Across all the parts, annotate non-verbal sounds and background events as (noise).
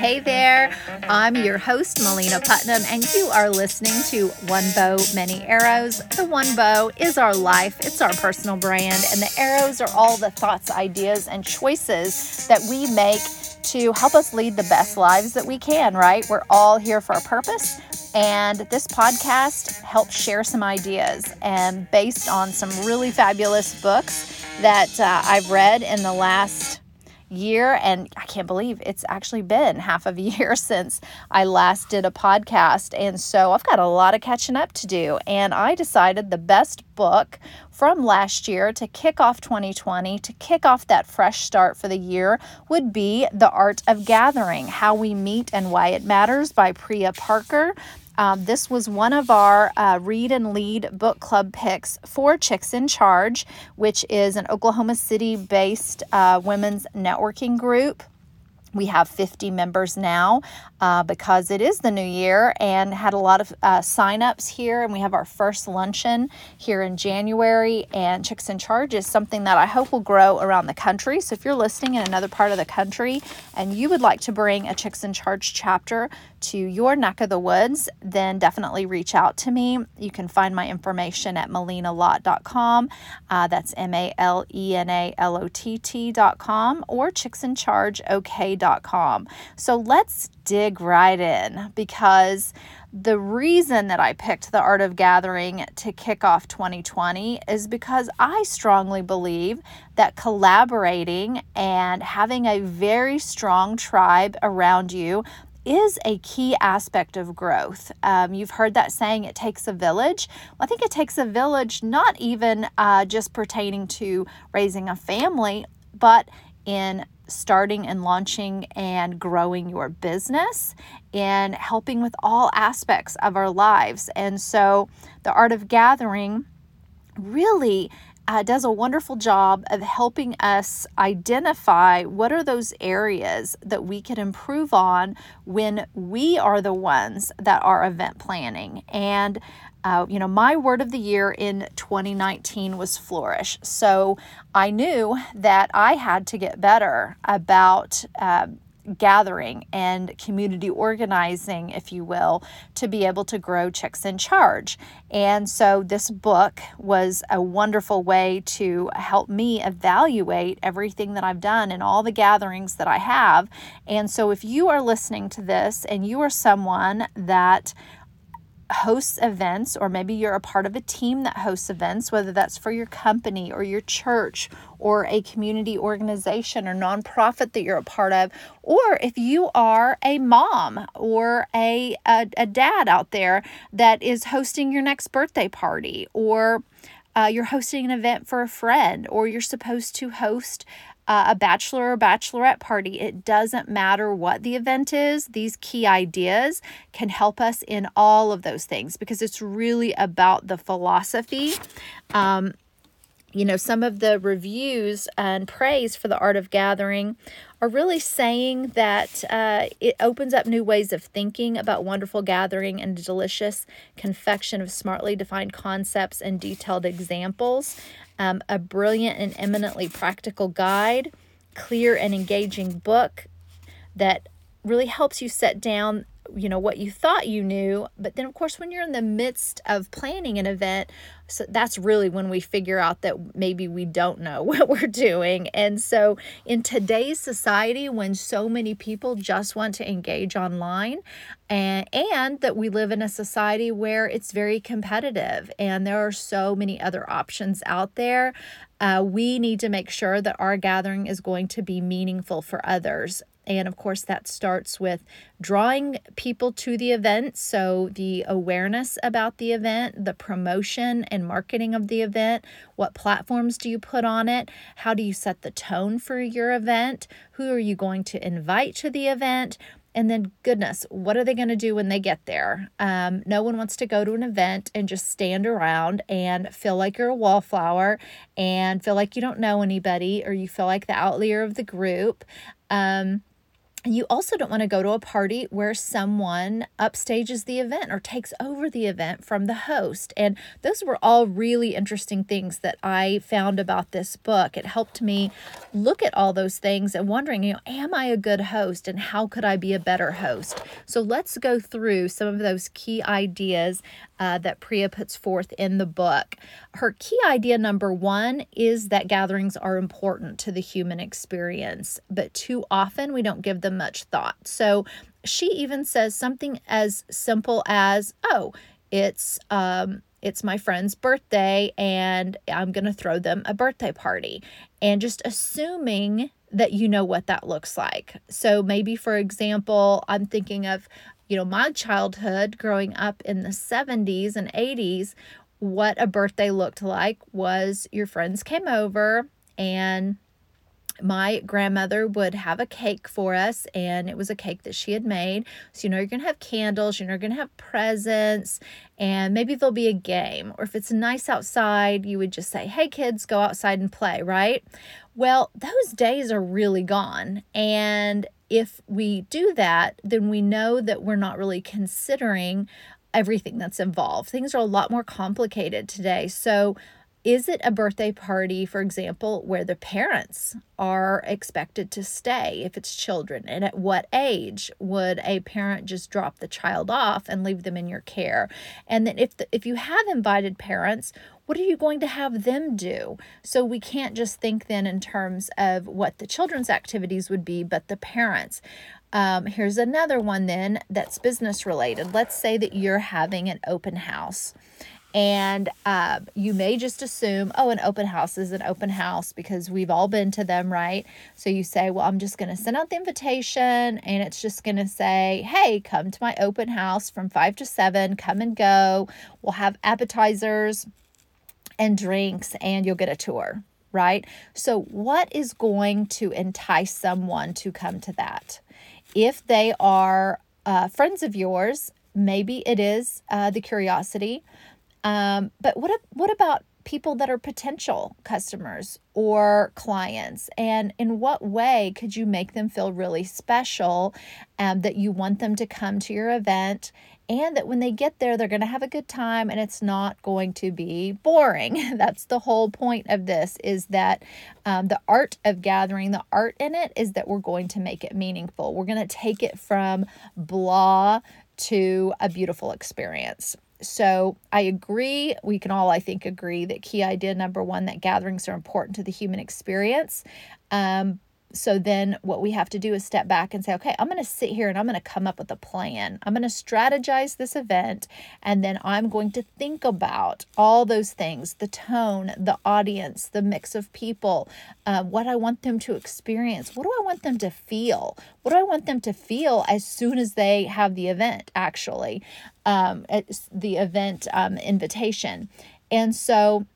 Hey there, I'm your host, Malena Putnam, and you are listening to One Bow, Many Arrows. The one bow is our life, it's our personal brand, and the arrows are all the thoughts, ideas, and choices that we make to help us lead the best lives that we can, right? We're all here for a purpose. And this podcast helps share some ideas and based on some really fabulous books that uh, I've read in the last year and I can't believe it's actually been half of a (laughs) year since I last did a podcast. And so I've got a lot of catching up to do. And I decided the best book from last year to kick off 2020 to kick off that fresh start for the year would be The Art of Gathering How We Meet and Why It Matters by Priya Parker um, this was one of our uh, Read and Lead book club picks for Chicks in Charge, which is an Oklahoma City based uh, women's networking group. We have 50 members now uh, because it is the new year and had a lot of uh, signups here. And we have our first luncheon here in January. And Chicks in Charge is something that I hope will grow around the country. So if you're listening in another part of the country and you would like to bring a Chicks in Charge chapter to your neck of the woods, then definitely reach out to me. You can find my information at malenalott.com. Uh, that's M A L E N A L O T T.com or Chicks in Charge chicksinchargeok.com. So let's dig right in because the reason that I picked the Art of Gathering to kick off 2020 is because I strongly believe that collaborating and having a very strong tribe around you is a key aspect of growth. Um, you've heard that saying, it takes a village. Well, I think it takes a village, not even uh, just pertaining to raising a family, but in starting and launching and growing your business and helping with all aspects of our lives. And so, the art of gathering really uh, does a wonderful job of helping us identify what are those areas that we can improve on when we are the ones that are event planning. And uh, you know, my word of the year in 2019 was flourish. So I knew that I had to get better about. Uh, gathering and community organizing, if you will, to be able to grow Chicks in Charge. And so this book was a wonderful way to help me evaluate everything that I've done and all the gatherings that I have. And so if you are listening to this and you are someone that hosts events, or maybe you're a part of a team that hosts events, whether that's for your company or your church or a community organization or nonprofit that you're a part of, or if you are a mom or a, a, a dad out there that is hosting your next birthday party, or uh, you're hosting an event for a friend, or you're supposed to host uh, a bachelor or bachelorette party. It doesn't matter what the event is, these key ideas can help us in all of those things because it's really about the philosophy. Um, you know, some of the reviews and praise for the art of gathering are really saying that uh, it opens up new ways of thinking about wonderful gathering and delicious confection of smartly defined concepts and detailed examples. Um, a brilliant and eminently practical guide, clear and engaging book that really helps you set down you know what you thought you knew but then of course when you're in the midst of planning an event so that's really when we figure out that maybe we don't know (laughs) what we're doing. And so in today's society when so many people just want to engage online and and that we live in a society where it's very competitive and there are so many other options out there uh, we need to make sure that our gathering is going to be meaningful for others and of course, that starts with drawing people to the event. So, the awareness about the event, the promotion and marketing of the event, what platforms do you put on it? How do you set the tone for your event? Who are you going to invite to the event? And then, goodness, what are they going to do when they get there? Um, no one wants to go to an event and just stand around and feel like you're a wallflower and feel like you don't know anybody or you feel like the outlier of the group. Um, you also don't want to go to a party where someone upstages the event or takes over the event from the host. And those were all really interesting things that I found about this book. It helped me look at all those things and wondering, you know, am I a good host and how could I be a better host? So let's go through some of those key ideas uh, that Priya puts forth in the book. Her key idea number one is that gatherings are important to the human experience, but too often we don't give them much thought. So she even says something as simple as, oh, it's um, it's my friend's birthday and I'm going to throw them a birthday party. And just assuming that you know what that looks like. So maybe for example, I'm thinking of you know, my childhood growing up in the 70s and 80s, what a birthday looked like was your friends came over and my grandmother would have a cake for us and it was a cake that she had made so you know you're gonna have candles you know you're gonna have presents and maybe there'll be a game or if it's nice outside you would just say hey kids go outside and play right well those days are really gone and if we do that, then we know that we're not really considering everything that's involved. Things are a lot more complicated today. So, is it a birthday party, for example, where the parents are expected to stay if it's children? And at what age would a parent just drop the child off and leave them in your care? And then if the, if you have invited parents, what are you going to have them do? So we can't just think then in terms of what the children's activities would be, but the parents. Um, here's another one then that's business related. Let's say that you're having an open house and uh, you may just assume, oh, an open house is an open house because we've all been to them, right? So you say, well, I'm just going to send out the invitation and it's just going to say, hey, come to my open house from five to seven, come and go. We'll have appetizers and drinks, and you'll get a tour, right? So, what is going to entice someone to come to that? If they are uh, friends of yours, maybe it is uh, the curiosity. Um, but what what about people that are potential customers or clients and in what way could you make them feel really special um, that you want them to come to your event and that when they get there, they're going to have a good time and it's not going to be boring. (laughs) That's the whole point of this is that um, the art of gathering, the art in it is that we're going to make it meaningful. We're going to take it from blah to a beautiful experience. So I agree. We can all, I think, agree that key idea number one that gatherings are important to the human experience. Um, so then what we have to do is step back and say okay i'm going to sit here and i'm going to come up with a plan. I'm going to strategize this event and then i'm going to think about all those things the tone the audience the mix of people uh, what i want them to experience. What do i want them to feel? What do i want them to feel as soon as they have the event actually um, the event um, invitation? And so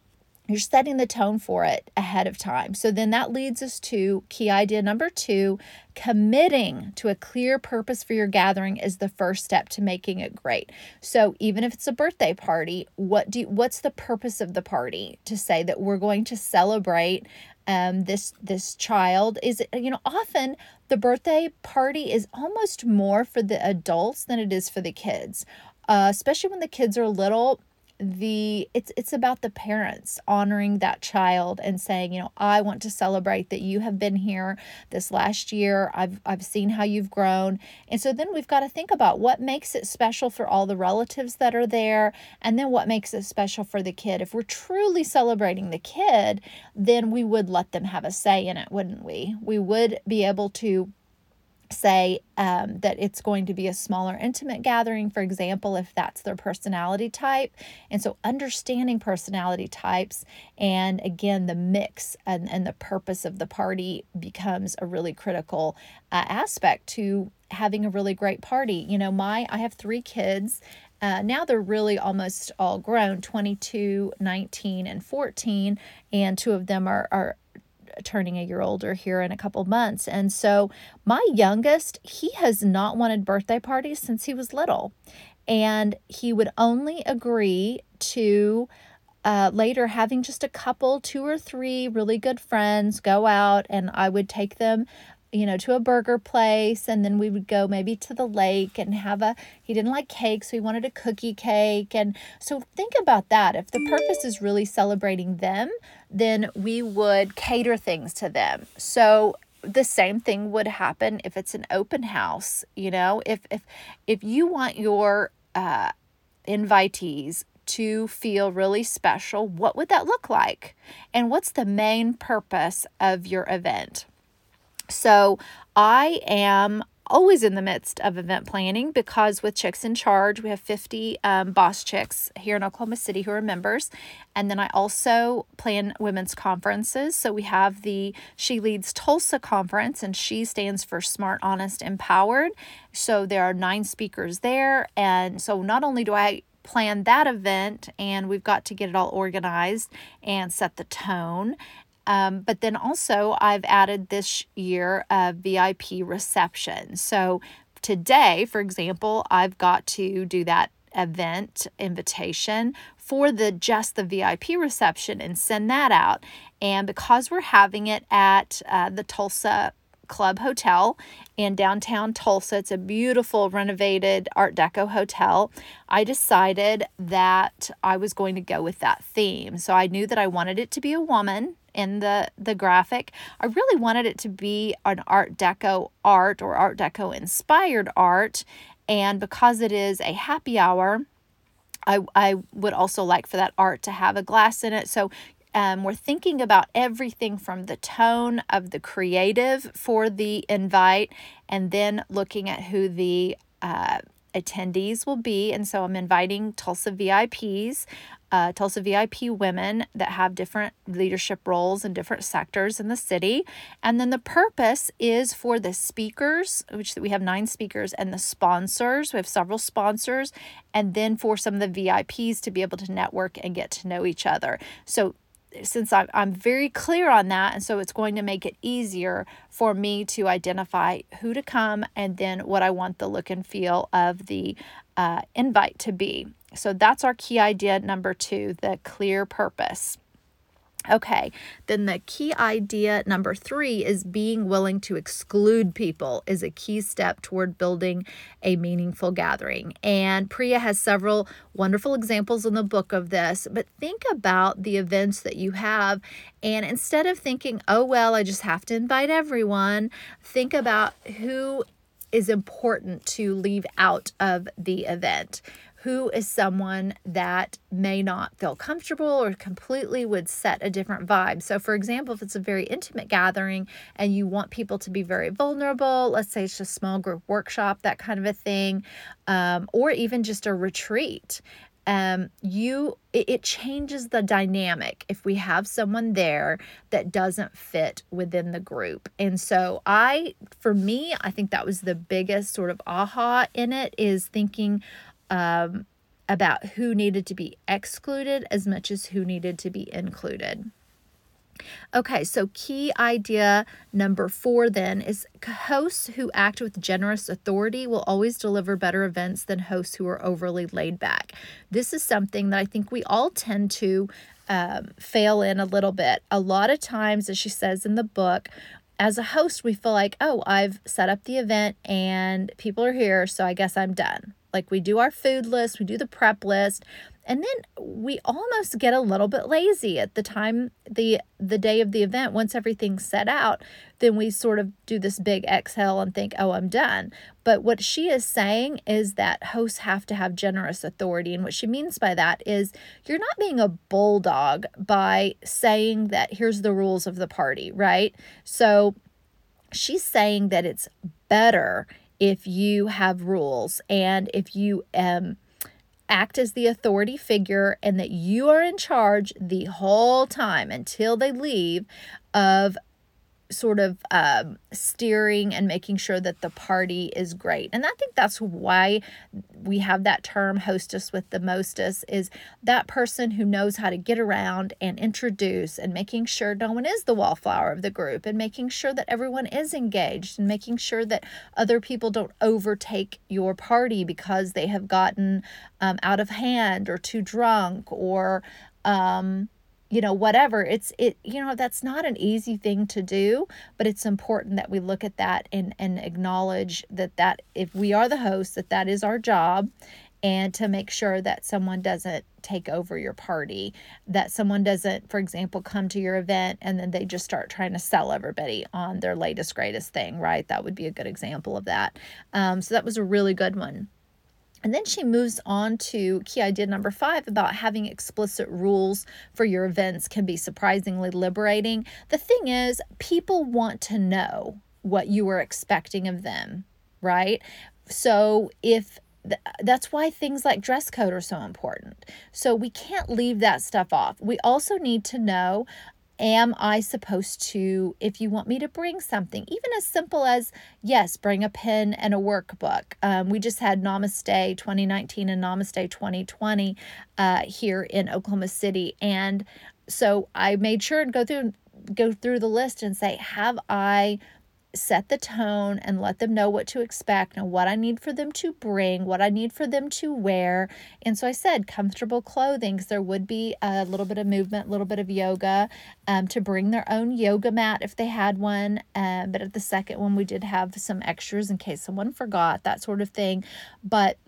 you're setting the tone for it ahead of time. So then that leads us to key idea number two committing to a clear purpose for your gathering is the first step to making it great. So even if it's a birthday party, what do you, what's the purpose of the party? To say that we're going to celebrate um, this this child is you know often the birthday party is almost more for the adults than it is for the kids uh, especially when the kids are little the it's it's about the parents honoring that child and saying you know I want to celebrate that you have been here this last year. I've I've seen how you've grown. And so then we've got to think about what makes it special for all the relatives that are there and then what makes it special for the kid. If we're truly celebrating the kid then we would let them have a say in it wouldn't we? We would be able to say um, that it's going to be a smaller intimate gathering for example if that's their personality type. And so understanding personality types and again the mix and, and the purpose of the party becomes a really critical uh, aspect to having a really great party. You know my i have three kids. Uh, now they're really almost all grown 22 19 and 14 and two of them are, are turning a year older here in a couple months. And so my youngest, he has not wanted birthday parties since he was little. And he would only agree to uh, later having just a couple, two or three really good friends go out, and I would take them you know, to a burger place and then we would go maybe to the lake and have a he didn't like cake, so he wanted a cookie cake. And so think about that. If the purpose is really celebrating them, then we would cater things to them. So the same thing would happen if it's an open house, you know, if if if you want your uh invitees to feel really special, what would that look like? And what's the main purpose of your event? So I am always in the midst of event planning because with Chicks in Charge, we have 50 um, boss chicks here in Oklahoma City who are members. And then I also plan women's conferences. So we have the She Leads Tulsa conference, and she stands for Smart, Honest, Empowered. So there are nine speakers there. And so not only do I plan that event and we've got to get it all organized and set the tone um, but then also, I've added this year a VIP reception. So today, for example, I've got to do that event invitation for the just the VIP reception and send that out. And because we're having it at uh, the Tulsa Club Hotel in downtown Tulsa. It's a beautiful renovated Art Deco hotel. I decided that I was going to go with that theme. So I knew that I wanted it to be a woman in the the graphic. I really wanted it to be an art deco art or art deco inspired art and because it is a happy hour I, I would also like for that art to have a glass in it. So um, we're thinking about everything from the tone of the creative for the invite and then looking at who the uh, attendees will be. And so I'm inviting Tulsa VIPs, uh, Tulsa VIP women that have different leadership roles in different sectors in the city. And then the purpose is for the speakers, which we have nine speakers, and the sponsors. We have several sponsors. And then for some of the VIPs to be able to network and get to know each other. So since I'm, I'm very clear on that, and so it's going to make it easier for me to identify who to come and then what I want the look and feel of the uh, invite to be. So that's our key idea number two the clear purpose. Okay, then the key idea number three is being willing to exclude people is a key step toward building a meaningful gathering. And Priya has several wonderful examples in the book of this, but think about the events that you have. And instead of thinking, oh, well, I just have to invite everyone, think about who is important to leave out of the event who is someone that may not feel comfortable or completely would set a different vibe. So, for example, if it's a very intimate gathering and you want people to be very vulnerable, let's say it's a small group workshop, that kind of a thing, um, or even just a retreat. Um, you it, it changes the dynamic if we have someone there that doesn't fit within the group. And so I for me, I think that was the biggest sort of aha in it is thinking um, about who needed to be excluded as much as who needed to be included. Okay, so key idea number four then is hosts who act with generous authority will always deliver better events than hosts who are overly laid back. This is something that I think we all tend to um, fail in a little bit. A lot of times, as she says in the book, as a host, we feel like, oh, I've set up the event and people are here, so I guess I'm done. Like we do our food list, we do the prep list, and then we almost get a little bit lazy at the time the the day of the event. Once everything's set out then we sort of do this big exhale and think oh i'm done. But what she is saying is that hosts have to have generous authority and what she means by that is you're not being a bulldog by saying that here's the rules of the party right? So she's saying that it's better if you have rules and if you um, act as the authority figure and that you are in charge the whole time until they leave of sort of um, steering and making sure that the party is great. And I think that's why we have that term hostess with the mostest is that person who knows how to get around and introduce and making sure no one is the wallflower of the group and making sure that everyone is engaged and making sure that other people don't overtake your party because they have gotten um, out of hand or too drunk or um, you know whatever it's it you know that's not an easy thing to do but it's important that we look at that and and acknowledge that that if we are the host that that is our job and to make sure that someone doesn't take over your party that someone doesn't for example come to your event and then they just start trying to sell everybody on their latest greatest thing right? That would be a good example of that. Um, so that was a really good one and then she moves on to key idea number five about having explicit rules for your events can be surprisingly liberating. The thing is, people want to know what you are expecting of them, right? So if that's why things like dress code are so important. So we can't leave that stuff off. We also need to know am I supposed to, if you want me to bring something, even as simple as, yes, bring a pen and a workbook. Um, we just had Namaste 2019 and Namaste 2020 uh, here in Oklahoma City. And so I made sure and go through go through the list and say, have I set the tone and let them know what to expect and what I need for them to bring, what I need for them to wear. And so I said comfortable clothing because there would be a little bit of movement, a little bit of yoga um, to bring their own yoga mat if they had one. Um, but at the second one, we did have some extras in case someone forgot, that sort of thing. But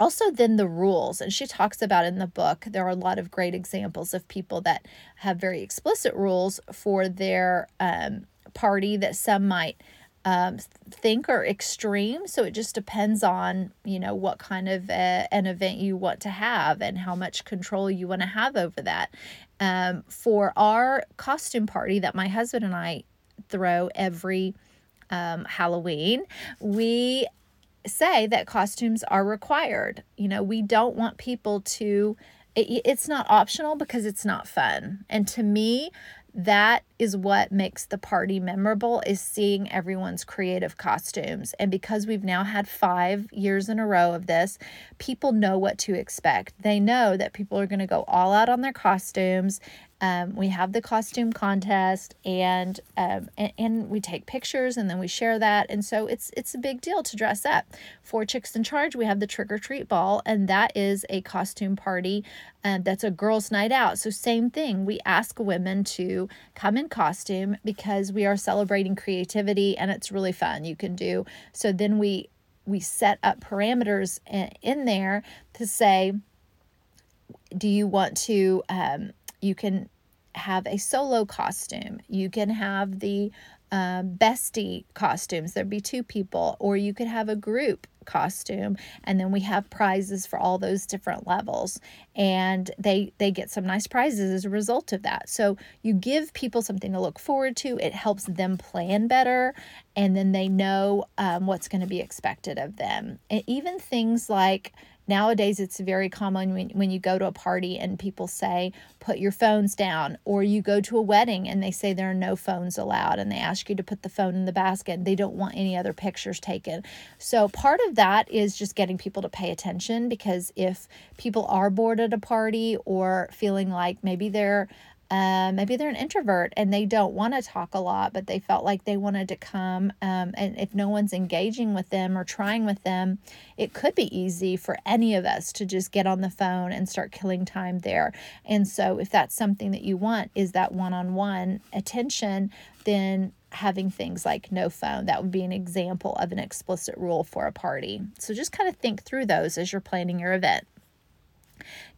also then the rules and she talks about in the book there are a lot of great examples of people that have very explicit rules for their um, party that some might um, think are extreme. So it just depends on, you know, what kind of a, an event you want to have and how much control you want to have over that. Um, for our costume party that my husband and I throw every um, Halloween, we say that costumes are required. You know, we don't want people to, it, it's not optional because it's not fun. And to me, that is what makes the party memorable is seeing everyone's creative costumes. And because we've now had 5 years in a row of this people know what to expect. They know that people are going to go all out on their costumes um, we have the costume contest and, um, and and we take pictures and then we share that. And so it's it's a big deal to dress up. For chicks in charge we have the trick or treat ball and that is a costume party and um, that's a girls night out. So same thing. We ask women to come in costume because we are celebrating creativity and it's really fun. You can do so then we we set up parameters in there to say do you want to um, you can have a solo costume. You can have the um, bestie costumes. There'd be two people, or you could have a group costume and then we have prizes for all those different levels and they they get some nice prizes as a result of that so you give people something to look forward to it helps them plan better and then they know um, what's going to be expected of them and even things like Nowadays, it's very common when, when you go to a party and people say, put your phones down, or you go to a wedding and they say there are no phones allowed and they ask you to put the phone in the basket. They don't want any other pictures taken. So, part of that is just getting people to pay attention because if people are bored at a party or feeling like maybe they're uh, maybe they're an introvert and they don't want to talk a lot, but they felt like they wanted to come. Um, and if no one's engaging with them or trying with them, it could be easy for any of us to just get on the phone and start killing time there. And so, if that's something that you want, is that one on one attention, then having things like no phone, that would be an example of an explicit rule for a party. So, just kind of think through those as you're planning your event.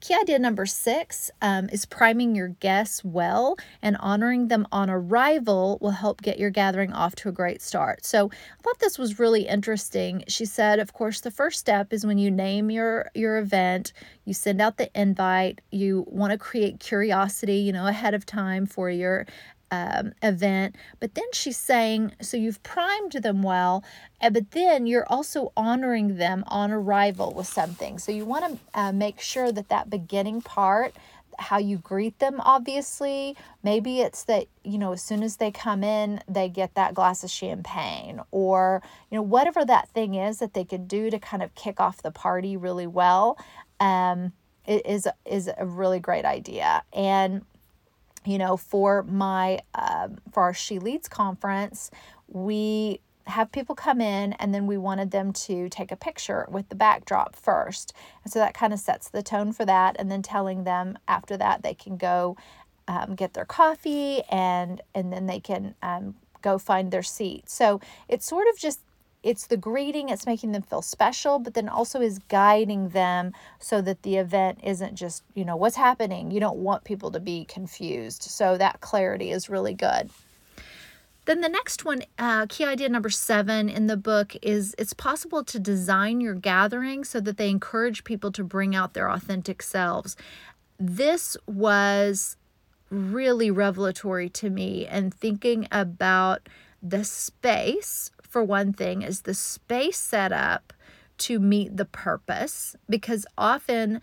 Key idea number six um, is priming your guests well and honoring them on arrival will help get your gathering off to a great start. So I thought this was really interesting. She said, of course, the first step is when you name your your event, you send out the invite, you want to create curiosity, you know, ahead of time for your um, event. But then she's saying, so you've primed them well, eh, but then you're also honoring them on arrival with something. So you want to uh, make sure that that beginning part, how you greet them, obviously, maybe it's that, you know, as soon as they come in, they get that glass of champagne or, you know, whatever that thing is that they could do to kind of kick off the party really well. Um, is is a really great idea and you know, for my um, for our She Leads conference, we have people come in and then we wanted them to take a picture with the backdrop first. And so that kind of sets the tone for that. And then telling them after that they can go um, get their coffee and and then they can um, go find their seat. So it's sort of just it's the greeting, it's making them feel special, but then also is guiding them so that the event isn't just, you know, what's happening. You don't want people to be confused. So that clarity is really good. Then the next one, uh, key idea number seven in the book is it's possible to design your gathering so that they encourage people to bring out their authentic selves. This was really revelatory to me and thinking about the space for one thing is the space set up to meet the purpose because often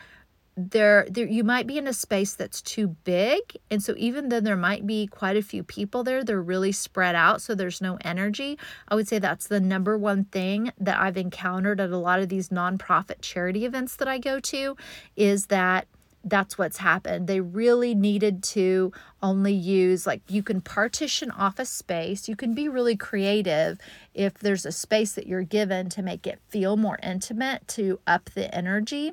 there, there you might be in a space that's too big and so even though there might be quite a few people there they're really spread out so there's no energy. I would say that's the number one thing that i've encountered at a lot of these nonprofit charity events that i go to is that that's what's happened. They really needed to only use, like, you can partition off a space. You can be really creative if there's a space that you're given to make it feel more intimate, to up the energy.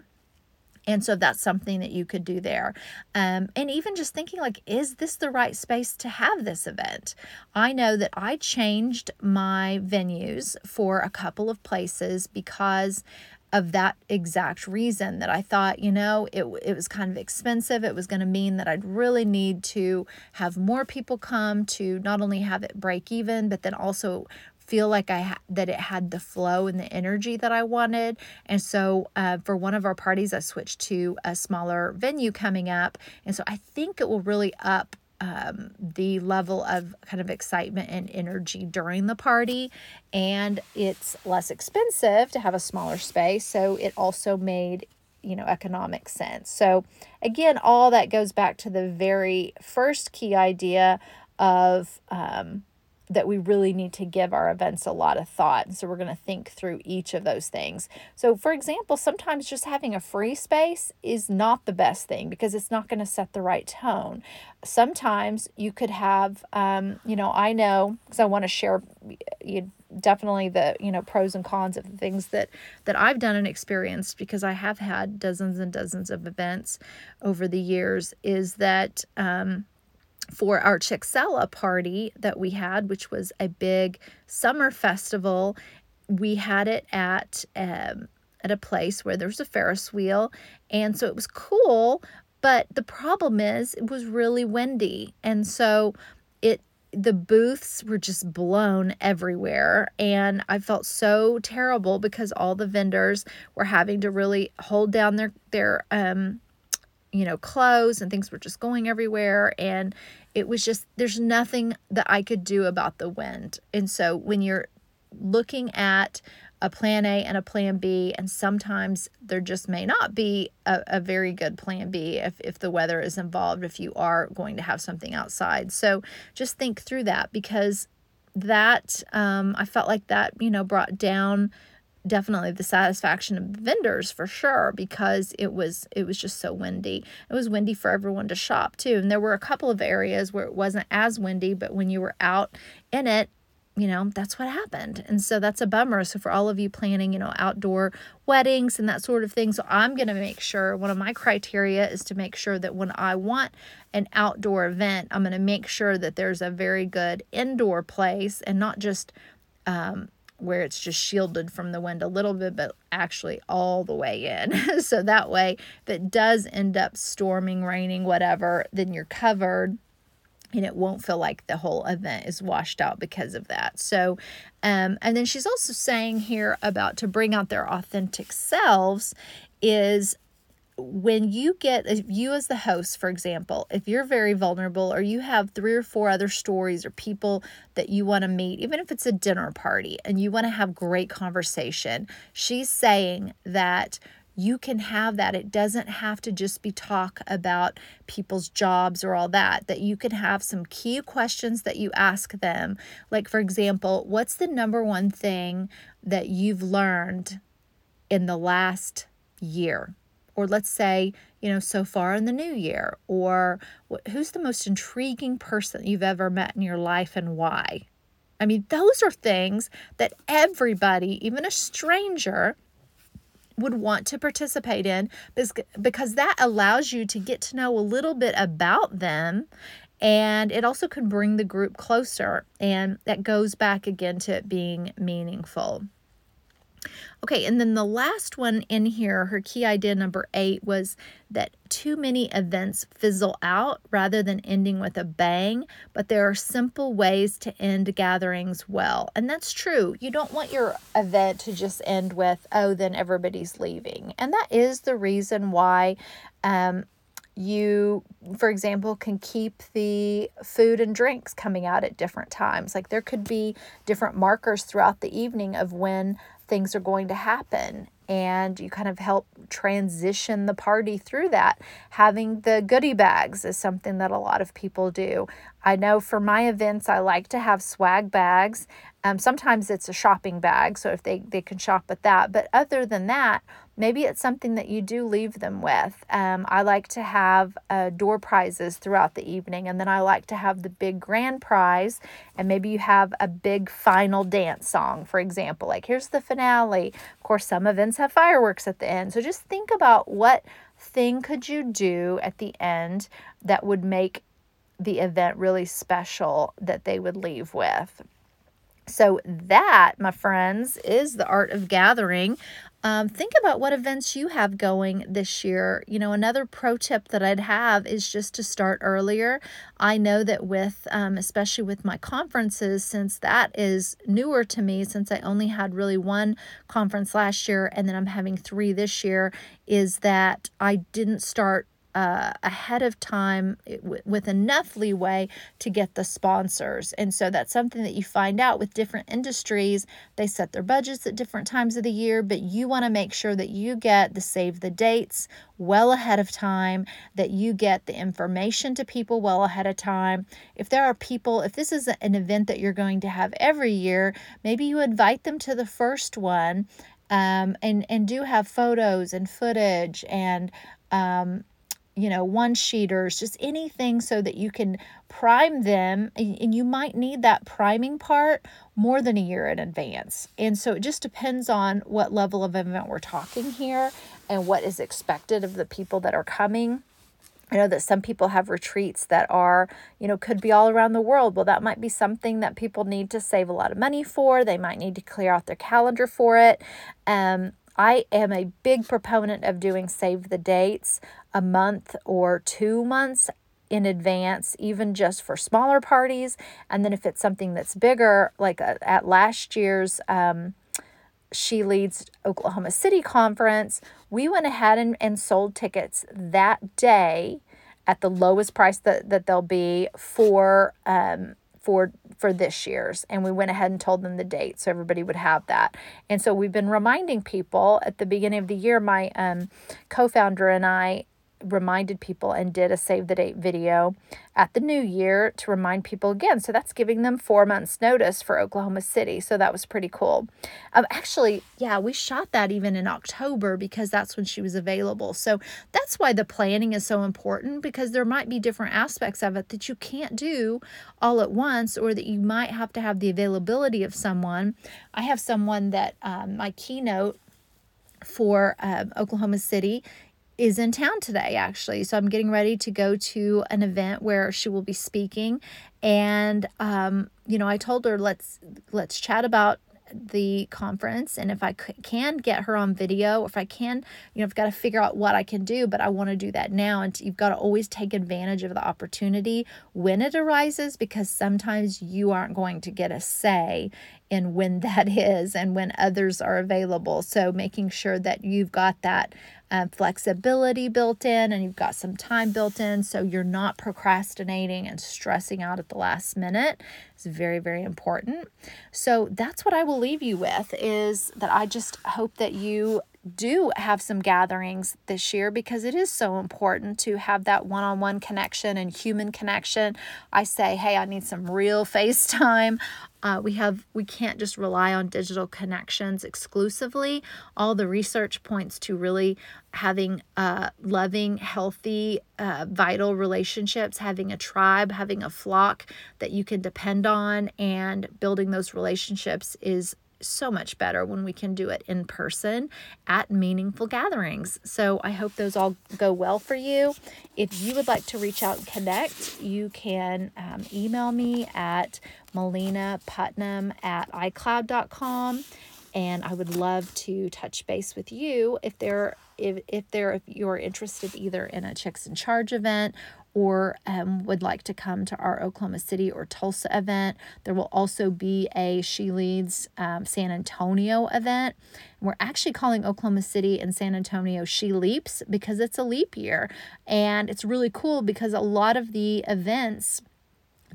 And so that's something that you could do there. Um, and even just thinking, like, is this the right space to have this event? I know that I changed my venues for a couple of places because of that exact reason that I thought, you know, it, it was kind of expensive. It was going to mean that I'd really need to have more people come to not only have it break even, but then also feel like I ha- that it had the flow and the energy that I wanted. And so uh, for one of our parties, I switched to a smaller venue coming up. And so I think it will really up um, the level of kind of excitement and energy during the party. And it's less expensive to have a smaller space. So it also made, you know, economic sense. So again, all that goes back to the very first key idea of, um, that we really need to give our events a lot of thought. So we're going to think through each of those things. So, for example, sometimes just having a free space is not the best thing because it's not going to set the right tone. Sometimes you could have, um, you know, I know because I want to share you definitely the you know pros and cons of the things that that I've done and experienced because I have had dozens and dozens of events over the years is that um for our Chicksella party that we had, which was a big summer festival. We had it at um, at a place where there's a Ferris wheel, and so it was cool. But the problem is, it was really windy, and so it the booths were just blown everywhere and i felt so terrible because all the vendors were having to really hold down their their um you know clothes and things were just going everywhere and it was just there's nothing that I could do about the wind. And so when you're looking at a plan A and a plan B, and sometimes there just may not be a, a very good plan B if, if the weather is involved, if you are going to have something outside. So just think through that because that um, I felt like that, you know, brought down definitely the satisfaction of the vendors for sure because it was it was just so windy. It was windy for everyone to shop too. And there were a couple of areas where it wasn't as windy but when you were out in it you know that's what happened. And so that's a bummer. So for all of you planning you know outdoor weddings and that sort of thing so i'm going to make sure one of my criteria is to make sure that when i want an outdoor event i'm going to make sure that there's a very good indoor place and not just um, where it's just shielded from the wind a little bit, but actually all the way in. (laughs) so that way, if it does end up storming, raining, whatever, then you're covered and it won't feel like the whole event is washed out because of that. So, um, and then she's also saying here about to bring out their authentic selves is when you get if you as the host for example if you're very vulnerable or you have three or four other stories or people that you want to meet even if it's a dinner party and you want to have great conversation she's saying that you can have that. It doesn't have to just be talk about people's jobs or all that that you can have some key questions that you ask them. Like for example what's the number one thing that you've learned in the last year or let's say, you know, so far in the new year, or who's the most intriguing person you've ever met in your life and why? I mean, those are things that everybody, even a stranger, would want to participate in because that allows you to get to know a little bit about them and it also can bring the group closer and that goes back again to it being meaningful Okay, and then the last one in here, her key idea number eight was that too many events fizzle out rather than ending with a bang, but there are simple ways to end gatherings well. And that's true. You don't want your event to just end with, oh, then everybody's leaving. And that is the reason why. Um, you, for example, can keep the food and drinks coming out at different times. Like there could be different markers throughout the evening of when things are going to happen and you kind of help transition the party through that. Having the goodie bags is something that a lot of people do. I know for my events, I like to have swag bags. Um, sometimes it's a shopping bag, so if they, they can shop with that. But other than that, maybe it's something that you do leave them with. Um, I like to have uh, door prizes throughout the evening, and then I like to have the big grand prize, and maybe you have a big final dance song, for example. Like here's the finale. Of course, some events have fireworks at the end. So just think about what thing could you do at the end that would make the event really special that they would leave with. So, that, my friends, is the art of gathering. Um, think about what events you have going this year. You know, another pro tip that I'd have is just to start earlier. I know that with, um, especially with my conferences, since that is newer to me, since I only had really one conference last year and then I'm having three this year, is that I didn't start uh, ahead of time w- with enough leeway to get the sponsors. And so that's something that you find out with different industries. They set their budgets at different times of the year, but you want to make sure that you get the save the dates well ahead of time, that you get the information to people well ahead of time. If there are people, if this is an event that you're going to have every year, maybe you invite them to the first one um, and and do have photos and footage and um, you know, one sheeters, just anything so that you can prime them. And you might need that priming part more than a year in advance. And so it just depends on what level of event we're talking here and what is expected of the people that are coming. I know that some people have retreats that are, you know, could be all around the world. Well, that might be something that people need to save a lot of money for. They might need to clear out their calendar for it. Um, I am a big proponent of doing save the dates a month or two months in advance, even just for smaller parties. And then if it's something that's bigger, like uh, at last year's um, She Leads Oklahoma City conference, we went ahead and, and sold tickets that day at the lowest price that, that they'll be for um, for for this year's and we went ahead and told them the date so everybody would have that. And so we've been reminding people at the beginning of the year my um, co-founder and i reminded people and did a save the date video at the new year to remind people again. So that's giving them four months notice for Oklahoma City. So that was pretty cool. Um, actually, yeah, we shot that even in October because that's when she was available. So that's why the planning is so important because there might be different aspects of it that you can't do all at once or that you might have to have the availability of someone. I have someone that um, my keynote for um, Oklahoma City is in town today actually. So i'm getting ready to go to an event where she will be speaking. And um, you know i told her let's let's chat about the conference. And if I can get her on video, if I can, you know, I've got to figure out what I can do, but I want to do that now. And you've got to always take advantage of the opportunity when it arises because sometimes you aren't going to get a say in when that (laughs) is and when others are available. So making sure that you've got that um, flexibility built in and you've got some time built in so you're not procrastinating and stressing out at the last minute is very very important so that's what i will leave you with is that i just hope that you do have some gatherings this year because it is so important to have that one on one connection and human connection. I say, hey, I need some real (laughs) FaceTime. Uh, we have we can't just rely on digital connections exclusively. All the research points to really having uh, loving, healthy, uh, vital relationships, having a tribe, having a flock that you can depend on, and building those relationships is so much better when we can do it in person at meaningful gatherings. So I hope those all go well for you. If you would like to reach out and connect, you can um, email me at malena putnam at icloud.com and I would love to touch base with you if there if if there if you're interested either in a Chicks in Charge event or um, would like to come to our Oklahoma City or Tulsa event. There will also be a She Leads um, San Antonio event. We're actually calling Oklahoma City and San Antonio She Leaps because it's a leap year. And it's really cool because a lot of the events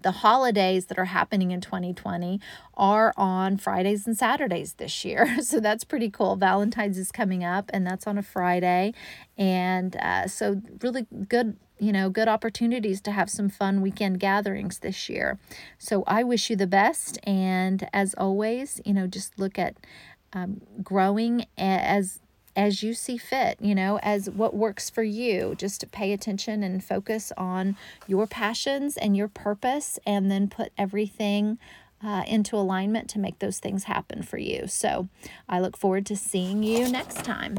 the holidays that are happening in 2020 are on Fridays and Saturdays this year. (laughs) So that's pretty cool. Valentine's is coming up, and that's on a Friday. And uh, so, really good you know, good opportunities to have some fun weekend gatherings this year. So I wish you the best. And as always, you know, just look at um, growing as as you see fit, you know, as what works for you. Just pay attention and focus on your passions and your purpose, and then put everything uh, into alignment to make those things happen for you. So I look forward to seeing you next time.